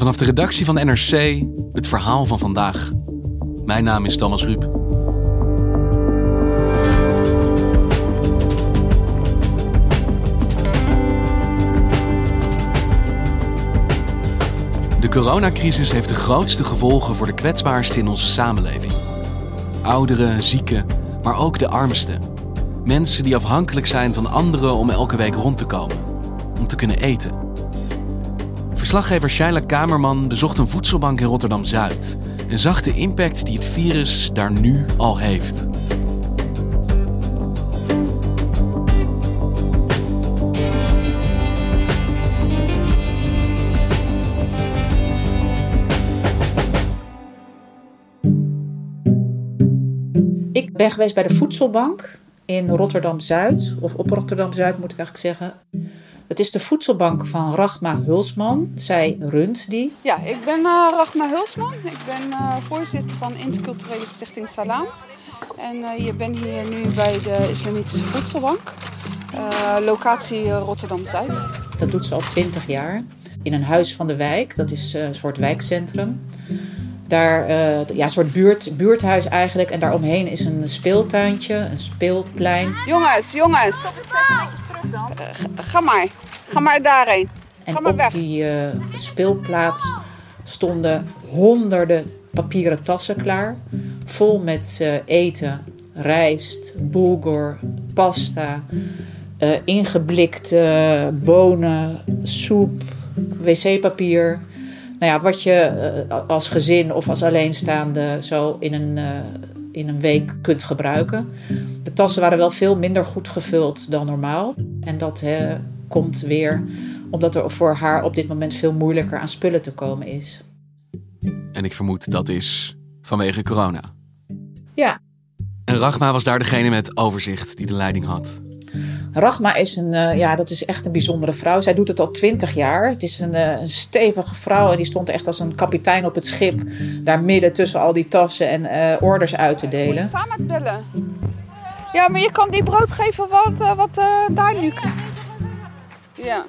Vanaf de redactie van NRC het verhaal van vandaag. Mijn naam is Thomas Ruip. De coronacrisis heeft de grootste gevolgen voor de kwetsbaarsten in onze samenleving. Ouderen, zieken, maar ook de armsten. Mensen die afhankelijk zijn van anderen om elke week rond te komen, om te kunnen eten. Verslaggever Shaila Kamerman bezocht een voedselbank in Rotterdam Zuid en zag de impact die het virus daar nu al heeft. Ik ben geweest bij de voedselbank in Rotterdam Zuid, of op Rotterdam Zuid moet ik eigenlijk zeggen. Het is de voedselbank van Rachma Hulsman. Zij runt die. Ja, ik ben uh, Rachma Hulsman. Ik ben uh, voorzitter van Interculturele Stichting Salam. En uh, je bent hier nu bij de Islamitische Voedselbank. locatie Rotterdam Zuid. Dat doet ze al twintig jaar. In een huis van de wijk. Dat is een soort wijkcentrum. Daar, uh, ja, een soort buurt, buurthuis eigenlijk. En daaromheen is een speeltuintje, een speelplein. Jongens, jongens. Uh, ga maar. Ga maar daarheen. En ga maar op weg. die uh, speelplaats stonden honderden papieren tassen klaar. Vol met eten, rijst, bulgur, pasta, ingeblikte bonen, soep, wc-papier nou ja, wat je als gezin of als alleenstaande zo in een, uh, in een week kunt gebruiken. De tassen waren wel veel minder goed gevuld dan normaal. En dat komt weer omdat er voor haar op dit moment veel moeilijker aan spullen te komen is. En ik vermoed dat is vanwege corona. Ja. En Rachma was daar degene met overzicht die de leiding had. Rachma is een, uh, ja, dat is echt een bijzondere vrouw. Zij doet het al twintig jaar. Het is een, uh, een, stevige vrouw en die stond echt als een kapitein op het schip. Daar midden tussen al die tassen en uh, orders uit te delen. Samen met bellen. Ja, maar je kan die brood geven wat, wat daar nu. Ja.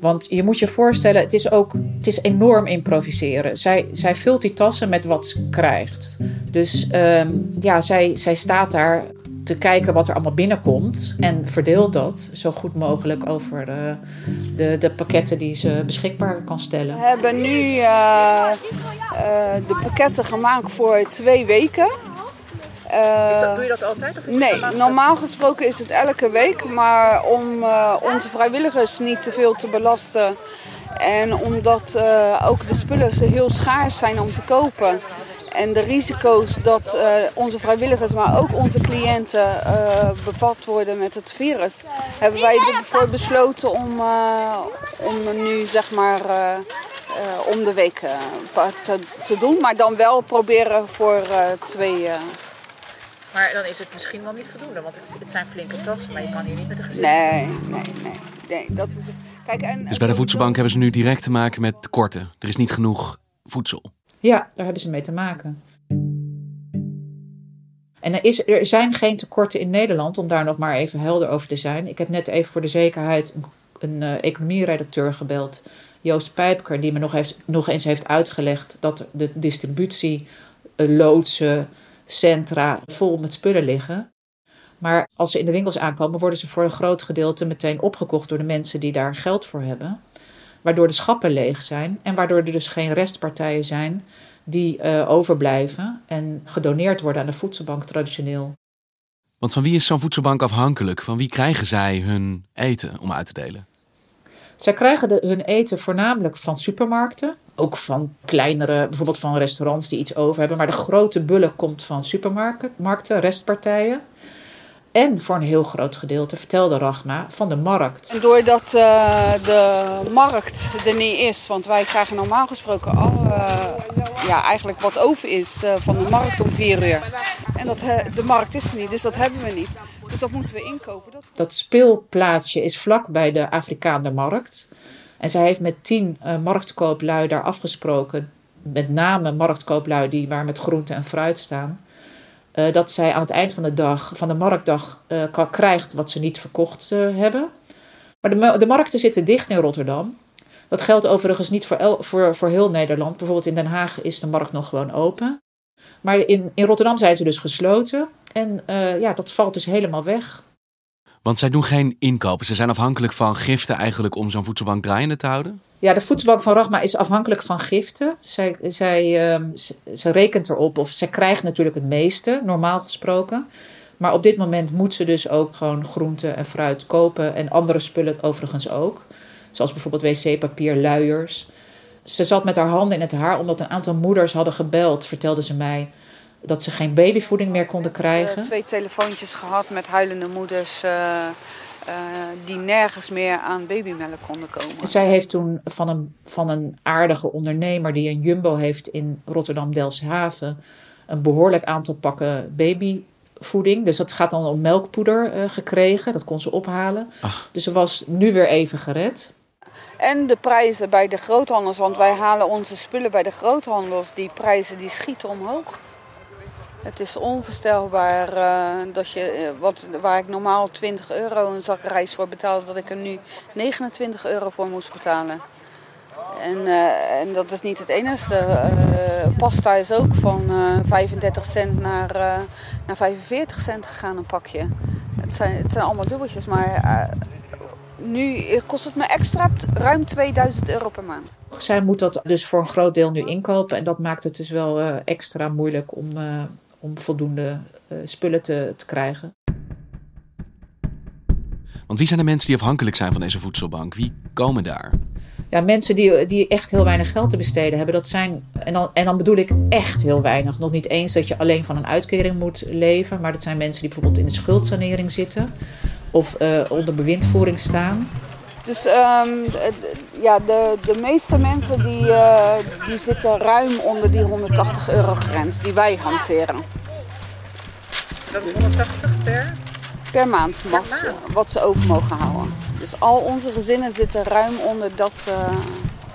Want je moet je voorstellen, het is ook het is enorm improviseren. Zij, zij vult die tassen met wat ze krijgt. Dus um, ja, zij, zij staat daar te kijken wat er allemaal binnenkomt. En verdeelt dat zo goed mogelijk over de, de, de pakketten die ze beschikbaar kan stellen. We hebben nu uh, uh, de pakketten gemaakt voor twee weken. Uh, dat, doe je dat altijd? Of is nee, normaal gesproken is het elke week. Maar om onze vrijwilligers niet te veel te belasten. En omdat ook de spullen heel schaars zijn om te kopen en de risico's dat uh, onze vrijwilligers, maar ook onze cliënten uh, bevat worden met het virus, hebben wij ervoor besloten om, uh, om nu zeg maar om de week te, te, doen. Maar dan wel proberen voor twee. Maar dan is het misschien wel niet voldoende, want het, het, zijn flinke tassen, maar je kan hier niet met een gezin. Nee, nee, nee. nee dat is, kijk, en, dus bij de voedselbank hebben ze nu direct te maken met tekorten. Er is niet genoeg voedsel. Ja, daar hebben ze mee te maken. En er, is, er zijn geen tekorten in Nederland, om daar nog maar even helder over te zijn. Ik heb net even voor de zekerheid een, een uh, economieredacteur gebeld, Joost Pijpker, die me nog, heeft, nog eens heeft uitgelegd dat de distributie, uh, loodsen, centra vol met spullen liggen. Maar als ze in de winkels aankomen, worden ze voor een groot gedeelte meteen opgekocht door de mensen die daar geld voor hebben waardoor de schappen leeg zijn en waardoor er dus geen restpartijen zijn die uh, overblijven en gedoneerd worden aan de voedselbank traditioneel. Want van wie is zo'n voedselbank afhankelijk? Van wie krijgen zij hun eten om uit te delen? Zij krijgen de, hun eten voornamelijk van supermarkten. Ook van kleinere, bijvoorbeeld van restaurants die iets over hebben. Maar de grote bullen komt van supermarkten, restpartijen. En voor een heel groot gedeelte, vertelde Rachma, van de markt. En doordat uh, de markt er niet is, want wij krijgen normaal gesproken al uh, ja, eigenlijk wat over is uh, van de markt om vier uur. En dat, de markt is er niet, dus dat hebben we niet. Dus dat moeten we inkopen. Dat, dat speelplaatsje is vlak bij de Afrikaanse markt. En zij heeft met tien marktkooplui daar afgesproken. Met name marktkooplui die waar met groente en fruit staan. Uh, dat zij aan het eind van de dag, van de marktdag, uh, krijgt wat ze niet verkocht uh, hebben. Maar de, de, markten zitten dicht in Rotterdam. Dat geldt overigens niet voor, voor, voor heel Nederland. Bijvoorbeeld in Den Haag is de markt nog gewoon open. Maar in, in Rotterdam zijn ze dus gesloten. En ja, dat valt dus helemaal weg. Want zij doen geen inkopen. Ze zijn afhankelijk van giften eigenlijk om zo'n voedselbank draaiende te houden? Ja, de voedselbank van Rachma is afhankelijk van giften. Zij, zij, uh, ze, rekent erop, of zij krijgt natuurlijk het meeste, normaal gesproken. Maar op dit moment moet ze dus ook gewoon groente en fruit kopen. En andere spullen overigens ook. Zoals bijvoorbeeld wc-papier, luiers. Ze zat met haar handen in het haar omdat een aantal moeders hadden gebeld, vertelde ze mij. Dat ze geen babyvoeding meer konden krijgen. twee telefoontjes gehad met huilende moeders. Uh, uh, die nergens meer aan babymelk konden komen. Zij heeft toen van een, van een aardige ondernemer die een jumbo heeft in Rotterdam-Delfshaven. een behoorlijk aantal pakken babyvoeding. Dus dat gaat dan om melkpoeder uh, gekregen. Dat kon ze ophalen. Ach. Dus ze was nu weer even gered. En de prijzen bij de groothandels, want wij halen onze spullen bij de groothandels. Die prijzen die schieten omhoog. Het is onvoorstelbaar uh, dat je, uh, wat, waar ik normaal 20 euro een zak rijst voor betaalde, dat ik er nu 29 euro voor moest betalen. En, uh, en dat is niet het enige. pasta is ook van 35 cent naar, naar 45 cent gegaan, een pakje. Het zijn, het zijn allemaal dubbeltjes, maar nu kost het me extra ruim 2000 euro per maand. Zij moet dat dus voor een groot deel nu inkopen. En dat maakt het dus wel extra moeilijk om, om voldoende uh, spullen te, te krijgen. Want wie zijn de mensen die afhankelijk zijn van deze voedselbank? Wie komen daar? Ja, mensen die, die echt heel weinig geld te besteden hebben. Dat zijn, en, dan, en dan bedoel ik echt heel weinig. Nog niet eens dat je alleen van een uitkering moet leven. Maar dat zijn mensen die bijvoorbeeld in de schuldsanering zitten of uh, onder bewindvoering staan? Dus um, ja, de, de meeste mensen die, uh, die zitten ruim onder die 180 euro grens die wij hanteren. Dat is 180 per? Per maand, per wat, maand. wat ze over mogen houden. Dus al onze gezinnen zitten ruim onder, dat, uh,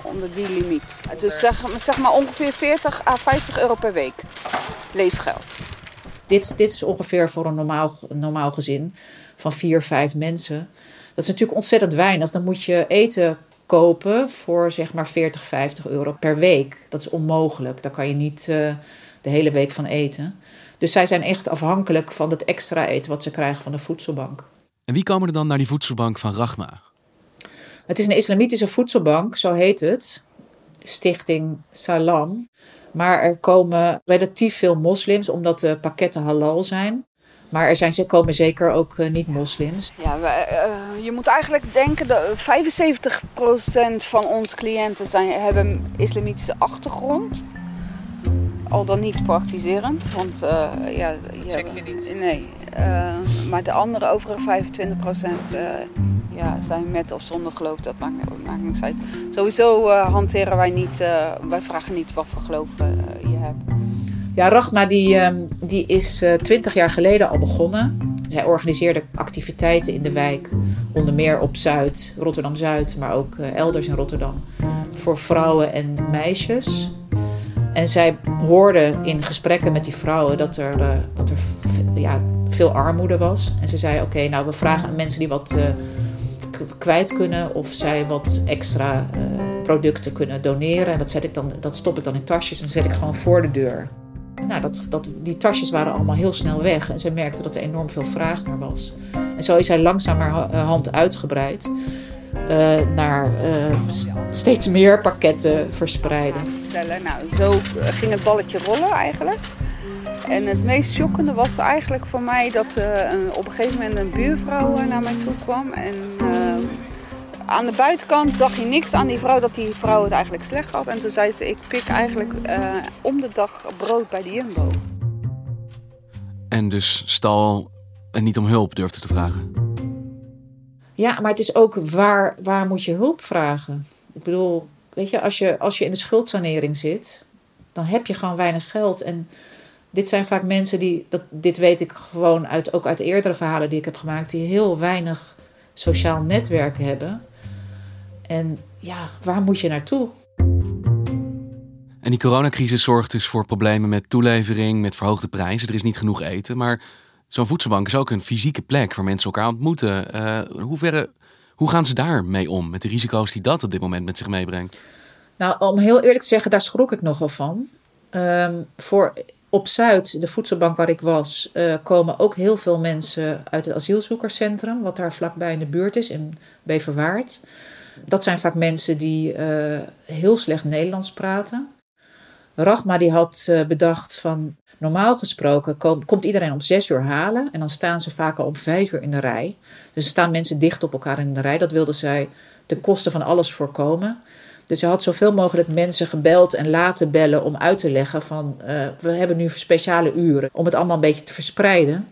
onder die limiet. Dus zeg, zeg maar ongeveer 40 à 50 euro per week leefgeld. Dit, dit is ongeveer voor een normaal, een normaal gezin van vier, vijf mensen. Dat is natuurlijk ontzettend weinig. Dan moet je eten kopen voor zeg maar 40, 50 euro per week. Dat is onmogelijk. Daar kan je niet uh, de hele week van eten. Dus zij zijn echt afhankelijk van het extra eten wat ze krijgen van de voedselbank. En wie komen er dan naar die voedselbank van Rachma? Het is een islamitische voedselbank, zo heet het. Stichting Salam. Maar er komen relatief veel moslims, omdat de pakketten halal zijn. Maar er zijn, ze komen zeker ook uh, niet-moslims. Ja, uh, je moet eigenlijk denken dat 75% van onze cliënten zijn, hebben islamitische achtergrond. Al dan niet praktiserend. Want uh, ja, Zeker niet. Nee. maar de andere overige 25% ja, zijn met of zonder geloof. Dat maakt, maakt niks uit. Sowieso hanteren wij niet, wij vragen niet wat voor geloof je hebt. Ja, Rachma die, ehm, die is eh, twintig jaar geleden al begonnen. Hij organiseerde activiteiten in de wijk, onder meer op Zuid, Rotterdam-Zuid, maar ook eh, elders in Rotterdam, voor vrouwen en meisjes. En zij hoorde in gesprekken met die vrouwen dat er, uh, dat er ja, veel armoede was. En ze zei: Oké, nou we vragen aan mensen die wat kwijt kunnen of zij wat extra producten kunnen doneren. En dat, zet ik dan, dat stop ik dan in tasjes en zet ik gewoon voor de deur. Nou, dat, dat, die tasjes waren allemaal heel snel weg. En ze merkte dat er enorm veel vraag naar was. En zo is hij langzamerhand uitgebreid. Uh, naar uh, steeds meer pakketten verspreiden. Nou, zo ging het balletje rollen eigenlijk. En het meest schokkende was eigenlijk voor mij dat op een gegeven moment een buurvrouw naar mij toe kwam. En aan de buitenkant zag je niks aan die vrouw dat die vrouw het eigenlijk slecht had. En toen zei ze, ik pik eigenlijk uh, om de dag brood bij de Jumbo. En dus stal en niet om hulp durfde te vragen? Ja, maar het is ook waar, waar moet je hulp vragen? Ik bedoel, weet je als, je, als je in de schuldsanering zit, dan heb je gewoon weinig geld. En dit zijn vaak mensen die, dat, dit weet ik gewoon uit, ook uit eerdere verhalen die ik heb gemaakt, die heel weinig sociaal netwerk hebben. En ja, waar moet je naartoe? En die coronacrisis zorgt dus voor problemen met toelevering, met verhoogde prijzen. Er is niet genoeg eten. Maar zo'n voedselbank is ook een fysieke plek waar mensen elkaar ontmoeten. Uh, in hoeverre Hoe gaan ze daarmee om, met de risico's die dat op dit moment met zich meebrengt? Nou, om heel eerlijk te zeggen, daar schrok ik nogal van. Ehm, voor op Zuid, de voedselbank waar ik was, uh, komen ook heel veel mensen uit het asielzoekerscentrum, wat daar vlakbij in de buurt is, in Beverwaard. Dat zijn vaak mensen die uh, heel slecht Nederlands praten. Rachma die had uh, bedacht van normaal gesproken kom, komt iedereen om zes uur halen en dan staan ze vaak al om vijf uur in de rij. Dus staan mensen dicht op elkaar in de rij. Dat wilde zij ten koste van alles voorkomen. Dus ze had zoveel mogelijk mensen gebeld en laten bellen om uit te leggen van uh, we hebben nu speciale uren om het allemaal een beetje te verspreiden.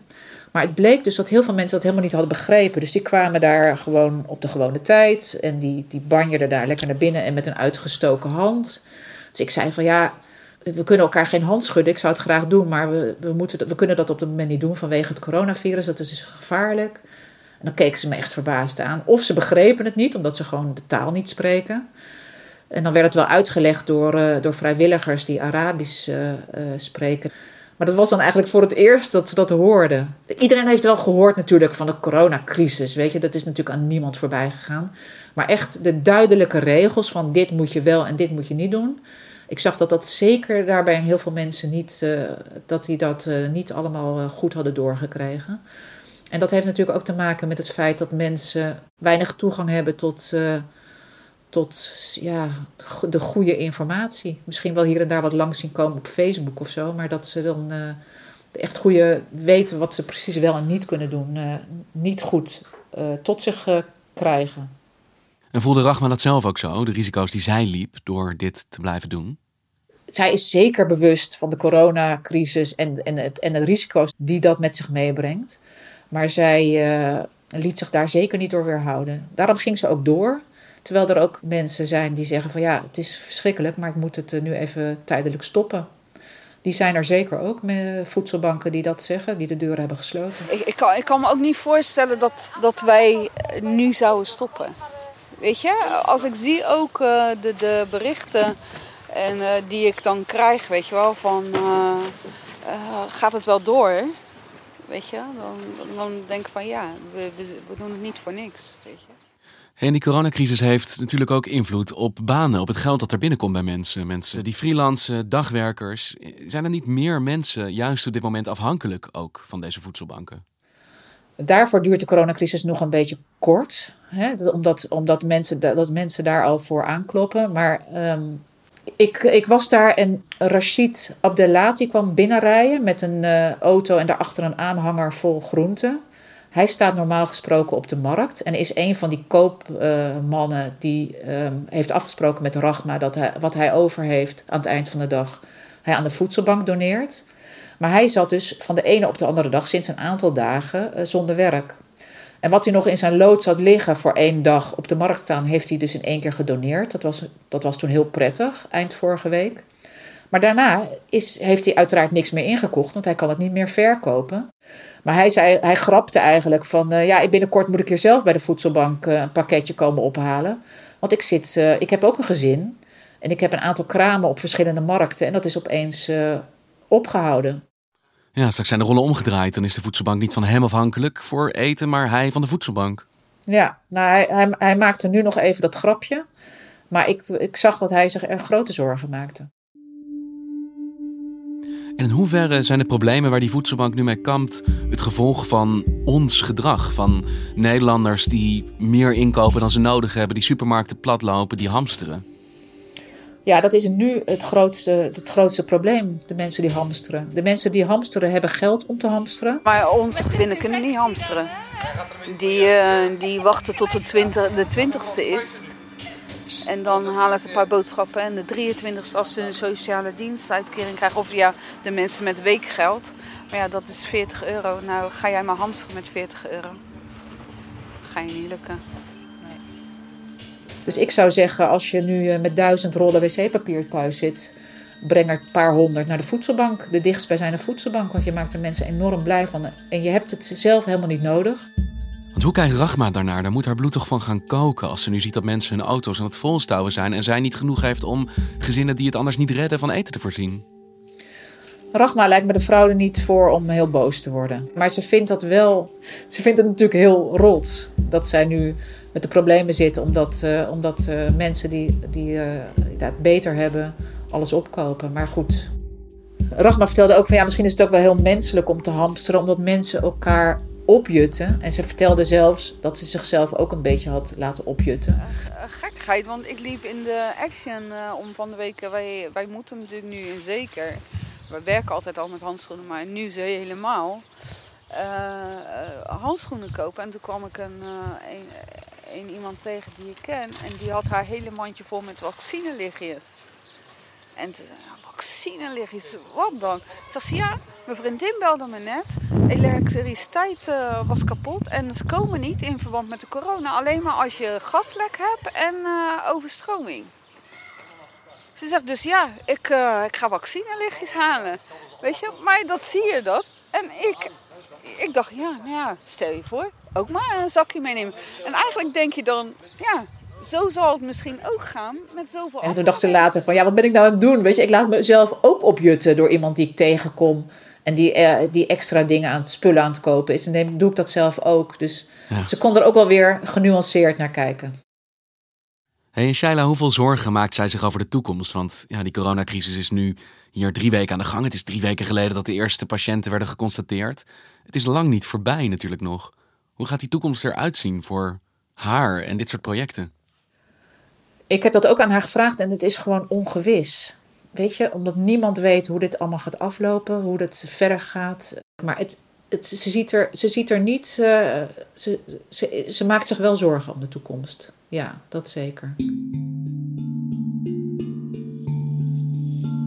Maar het bleek dus dat heel veel mensen dat helemaal niet hadden begrepen. Dus die kwamen daar gewoon op de gewone tijd en die, die banjerden daar lekker naar binnen en met een uitgestoken hand. Dus ik zei van ja, we kunnen elkaar geen hand schudden. Ik zou het graag doen, maar we, we, moeten, we kunnen dat op dat moment niet doen vanwege het coronavirus. Dat is dus gevaarlijk. En dan keken ze me echt verbaasd aan. Of ze begrepen het niet, omdat ze gewoon de taal niet spreken. En dan werd het wel uitgelegd door, uh, door vrijwilligers die Arabisch uh, uh, spreken. Maar dat was dan eigenlijk voor het eerst dat ze dat hoorden. Iedereen heeft wel gehoord natuurlijk van de coronacrisis. Weet je, dat is natuurlijk aan niemand voorbij gegaan. Maar echt de duidelijke regels van dit moet je wel en dit moet je niet doen. Ik zag dat dat zeker daarbij heel veel mensen niet, dat die dat niet allemaal goed hadden doorgekregen. En dat heeft natuurlijk ook te maken met het feit dat mensen weinig toegang hebben tot tot ja, de goede informatie. Misschien wel hier en daar wat langs zien komen op Facebook of zo, maar dat ze dan uh, echt goede weten wat ze precies wel en niet kunnen doen, uh, niet goed uh, tot zich krijgen. En voelde Rachma dat zelf ook zo, de risico's die zij liep door dit te blijven doen? Zij is zeker bewust van de coronacrisis en, en, het, en de risico's die dat met zich meebrengt. Maar zij liet zich daar zeker niet door weerhouden. Daarom ging ze ook door. Terwijl er ook mensen zijn die zeggen van ja, het is verschrikkelijk, maar ik moet het nu even tijdelijk stoppen. Die zijn er zeker ook met voedselbanken die dat zeggen, die de deuren hebben gesloten. Ik, ik, kan, me ook niet voorstellen dat, dat wij nu zouden stoppen. Weet je, als ik zie ook uh, de, de berichten en, die ik dan krijg, weet je wel, van gaat het wel door? Weet je, dan, dan denk ik van ja, we, we, we doen het niet voor niks. Weet je. En die coronacrisis heeft natuurlijk ook invloed op banen, op het geld dat er binnenkomt bij mensen. Mensen die freelancen, dagwerkers. Zijn er niet meer mensen juist op dit moment afhankelijk ook van deze voedselbanken? Daarvoor duurt de coronacrisis nog een beetje kort. Hè? Omdat, omdat mensen, dat mensen daar al voor aankloppen. Maar um, ik, ik was daar en Rashid Abdelati kwam binnenrijden met een uh, auto en daarachter een aanhanger vol groenten. Hij staat normaal gesproken op de markt en is een van die koopmannen die um, heeft afgesproken met Rachma dat hij, wat hij over heeft aan het eind van de dag hij aan de voedselbank doneert. Maar hij zat dus van de ene op de andere dag sinds een aantal dagen uh, zonder werk. En wat hij nog in zijn lood zat liggen voor één dag op de markt staan, heeft hij dus in één keer gedoneerd. Dat was, dat was toen heel prettig, eind vorige week. Maar daarna is, heeft hij uiteraard niks meer ingekocht, want hij kan het niet meer verkopen. Maar hij, zei, hij grapte eigenlijk van, uh, ja, binnenkort moet ik hier zelf bij de voedselbank uh, een pakketje komen ophalen. Want ik, zit, uh, ik heb ook een gezin en ik heb een aantal kramen op verschillende markten en dat is opeens opgehouden. Ja, straks zijn de rollen omgedraaid. Dan is de voedselbank niet van hem afhankelijk voor eten, maar hij van de voedselbank. Ja, nou, hij, hij, hij maakte nu nog even dat grapje. Maar ik, ik zag dat hij zich er grote zorgen maakte. En in hoeverre zijn de problemen waar die voedselbank nu mee kampt het gevolg van ons gedrag? Van Nederlanders die meer inkopen dan ze nodig hebben, die supermarkten platlopen, die hamsteren? Ja, dat is nu het grootste, het grootste probleem, de mensen die hamsteren. De mensen die hamsteren hebben geld om te hamsteren. Maar onze gezinnen kunnen niet hamsteren. Die, uh, die wachten tot de, twintig, de twintigste is. En dan halen ze een paar boodschappen. En de 23 e als ze een sociale dienstuitkering krijgen. Of ja, de mensen met weekgeld. Maar ja, dat is 40 euro. Nou, ga jij maar hamsteren met 40 euro. Ga je niet lukken. Nee. Dus ik zou zeggen, als je nu met duizend rollen wc-papier thuis zit... breng er een paar honderd naar de voedselbank. De dichtstbijzijnde voedselbank. Want je maakt er mensen enorm blij van. En je hebt het zelf helemaal niet nodig. Hoe kijkt Rachma daarnaar? Daar moet haar bloed toch van gaan koken als ze nu ziet dat mensen hun auto's aan het volstouwen zijn en zij niet genoeg heeft om gezinnen die het anders niet redden van eten te voorzien. Rachma lijkt me de vrouw er niet voor om heel boos te worden. Maar ze vindt dat wel. Ze vindt het natuurlijk heel rot dat zij nu met de problemen zit, omdat, uh, omdat uh, mensen die, die uh, het beter hebben, alles opkopen. Maar goed. Rachma vertelde ook van ja, misschien is het ook wel heel menselijk om te hamsteren, omdat mensen elkaar opjutten. En ze vertelde zelfs dat ze zichzelf ook een beetje had laten opjutten. gekkigheid, want ik liep in de action om van de week. Wij, wij moeten natuurlijk nu in zeker. We werken altijd al met handschoenen, maar nu ze helemaal. handschoenen kopen. En toen kwam ik een, een een iemand tegen die ik ken. En die had haar hele mandje vol met vaccinelichtjes. En toen vaccinelichtjes, wat dan? Ze, ja, mijn vriendin belde me net. Elektriciteit uh, was kapot en ze komen niet in verband met de corona. Alleen maar als je gaslek hebt en uh, overstroming. Ze zegt dus ja, ik, uh, ik ga vaccinelichtjes halen. Weet je, maar dat zie je dat. En ik, ik dacht, ja, nou ja, stel je voor, ook maar een zakje meenemen. En eigenlijk denk je dan, ja, zo zal het misschien ook gaan met zoveel En toen dacht ze later van, ja, wat ben ik nou aan het doen? Weet je, ik laat mezelf ook opjutten door iemand die ik tegenkom. En die, eh, die extra dingen aan het spullen aan het kopen is. En dan doe ik dat zelf ook. Dus ze kon er ook wel weer genuanceerd naar kijken. Hey, Shaila, hoeveel zorgen maakt zij zich over de toekomst? Want ja, die coronacrisis is nu hier drie weken aan de gang. Het is drie weken geleden dat de eerste patiënten werden geconstateerd. Het is lang niet voorbij natuurlijk nog. Hoe gaat die toekomst eruit zien voor haar en dit soort projecten? Ik heb dat ook aan haar gevraagd en het is gewoon ongewis. Weet je, omdat niemand weet hoe dit allemaal gaat aflopen, hoe het verder gaat. Maar het, het, ze, ziet er, ze ziet er niet. Uh, ze, ze, maakt zich wel zorgen om de toekomst. Ja, dat zeker.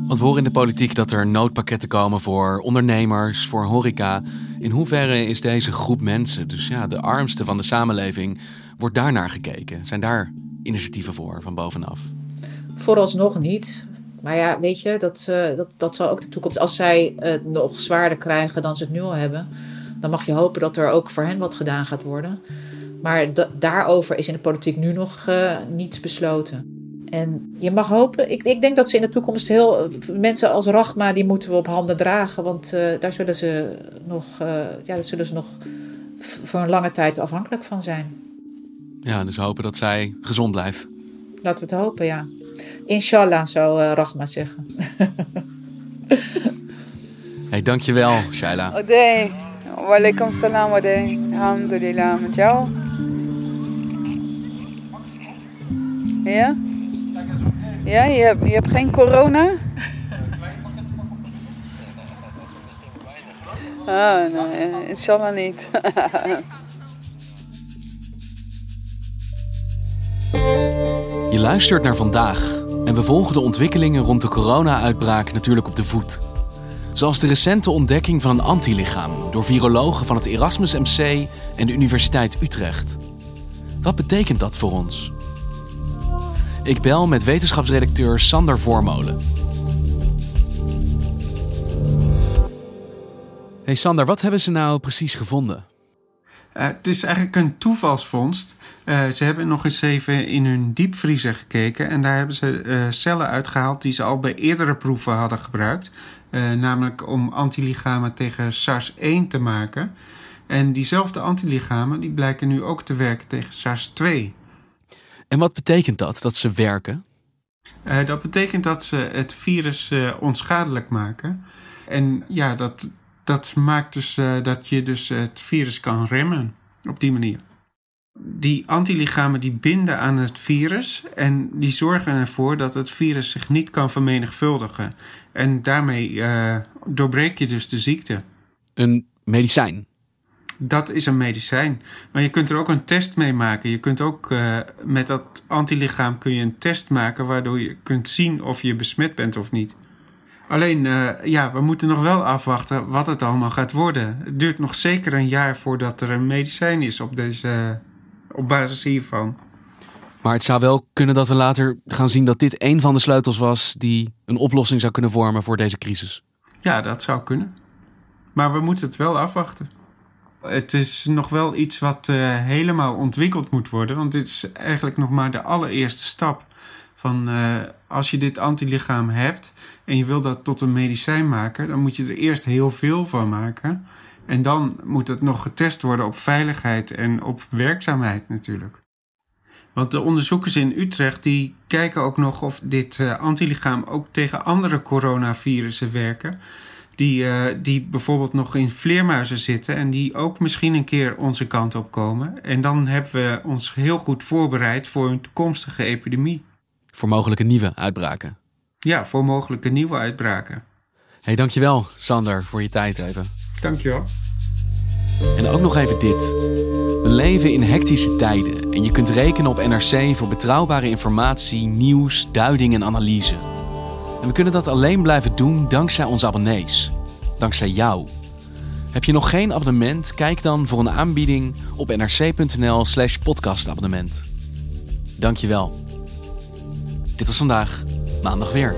Want we horen in de politiek dat er noodpakketten komen voor ondernemers, voor horeca. In hoeverre is deze groep mensen, dus ja, de armste van de samenleving, wordt daar naar gekeken? Zijn daar initiatieven voor van bovenaf? Vooralsnog niet. Maar ja, weet je, dat, uh, dat, dat zal ook de toekomst. Als zij het nog zwaarder krijgen dan ze het nu al hebben, dan mag je hopen dat er ook voor hen wat gedaan gaat worden. Maar daarover is in de politiek nu nog uh, niets besloten. En je mag hopen, ik, ik denk dat ze in de toekomst heel. Mensen als Rachma, die moeten we op handen dragen. Want daar zullen ze nog. Ja, daar zullen ze nog voor een lange tijd afhankelijk van zijn. Ja, dus hopen dat zij gezond blijft. Laten we het hopen, ja. Inshallah, zou uh, Rachma zeggen. hey, dankjewel, Shaila. Ode. Walaikum salam, Ode. Alhamdulillah, met jou? Ja? Ja, je hebt, je hebt geen corona? Ah, nee, inshallah niet. Je luistert naar vandaag en we volgen de ontwikkelingen rond de corona-uitbraak natuurlijk op de voet. Zoals de recente ontdekking van een antilichaam door virologen van het Erasmus MC en de Universiteit Utrecht. Wat betekent dat voor ons? Ik bel met wetenschapsredacteur Sander Voormolen. Hey Sander, wat hebben ze nou precies gevonden? Uh, het is eigenlijk een toevalsvondst. Uh, ze hebben nog eens even in hun diepvriezer gekeken en daar hebben ze uh, cellen uitgehaald die ze al bij eerdere proeven hadden gebruikt. namelijk om antilichamen tegen SARS-1 te maken. En diezelfde antilichamen die blijken nu ook te werken tegen SARS-2. En wat betekent dat, dat ze werken? Uh, dat betekent dat ze het virus uh, onschadelijk maken. En ja, dat, dat maakt dus uh, dat je dus het virus kan remmen op die manier. Die antilichamen die binden aan het virus en die zorgen ervoor dat het virus zich niet kan vermenigvuldigen. En daarmee doorbreek je dus de ziekte. Een medicijn? dat is een medicijn. Maar je kunt er ook een test mee maken. Je kunt ook uh, met dat antilichaam kun je een test maken waardoor je kunt zien of je besmet bent of niet. Alleen, uh, ja, we moeten nog wel afwachten wat het allemaal gaat worden. Het duurt nog zeker een jaar voordat er een medicijn is op, deze, op basis hiervan. Maar het zou wel kunnen dat we later gaan zien dat dit een van de sleutels was die een oplossing zou kunnen vormen voor deze crisis. Ja, dat zou kunnen. Maar we moeten het wel afwachten. Het is nog wel iets wat uh, helemaal ontwikkeld moet worden. Want dit is eigenlijk nog maar de allereerste stap van uh, als je dit antilichaam hebt en je wil dat tot een medicijn maken, dan moet je er eerst heel veel van maken. En dan moet het nog getest worden op veiligheid en op werkzaamheid natuurlijk. Want de onderzoekers in Utrecht die kijken ook nog of dit uh, antilichaam ook tegen andere coronavirussen werken. Die, uh, die bijvoorbeeld nog in vleermuizen zitten en die ook misschien een keer onze kant op komen. En dan hebben we ons heel goed voorbereid voor een toekomstige epidemie. Voor mogelijke nieuwe uitbraken. Ja, voor mogelijke nieuwe uitbraken. Hey, dankjewel Sander voor je tijd even. Dankjewel. En ook nog even dit. We leven in hectische tijden en je kunt rekenen op NRC voor betrouwbare informatie, nieuws, duiding en analyse. En we kunnen dat alleen blijven doen dankzij onze abonnees. Dankzij jou. Heb je nog geen abonnement? Kijk dan voor een aanbieding op nrc.nl/slash podcastabonnement. Dankjewel. Dit was vandaag, maandag weer.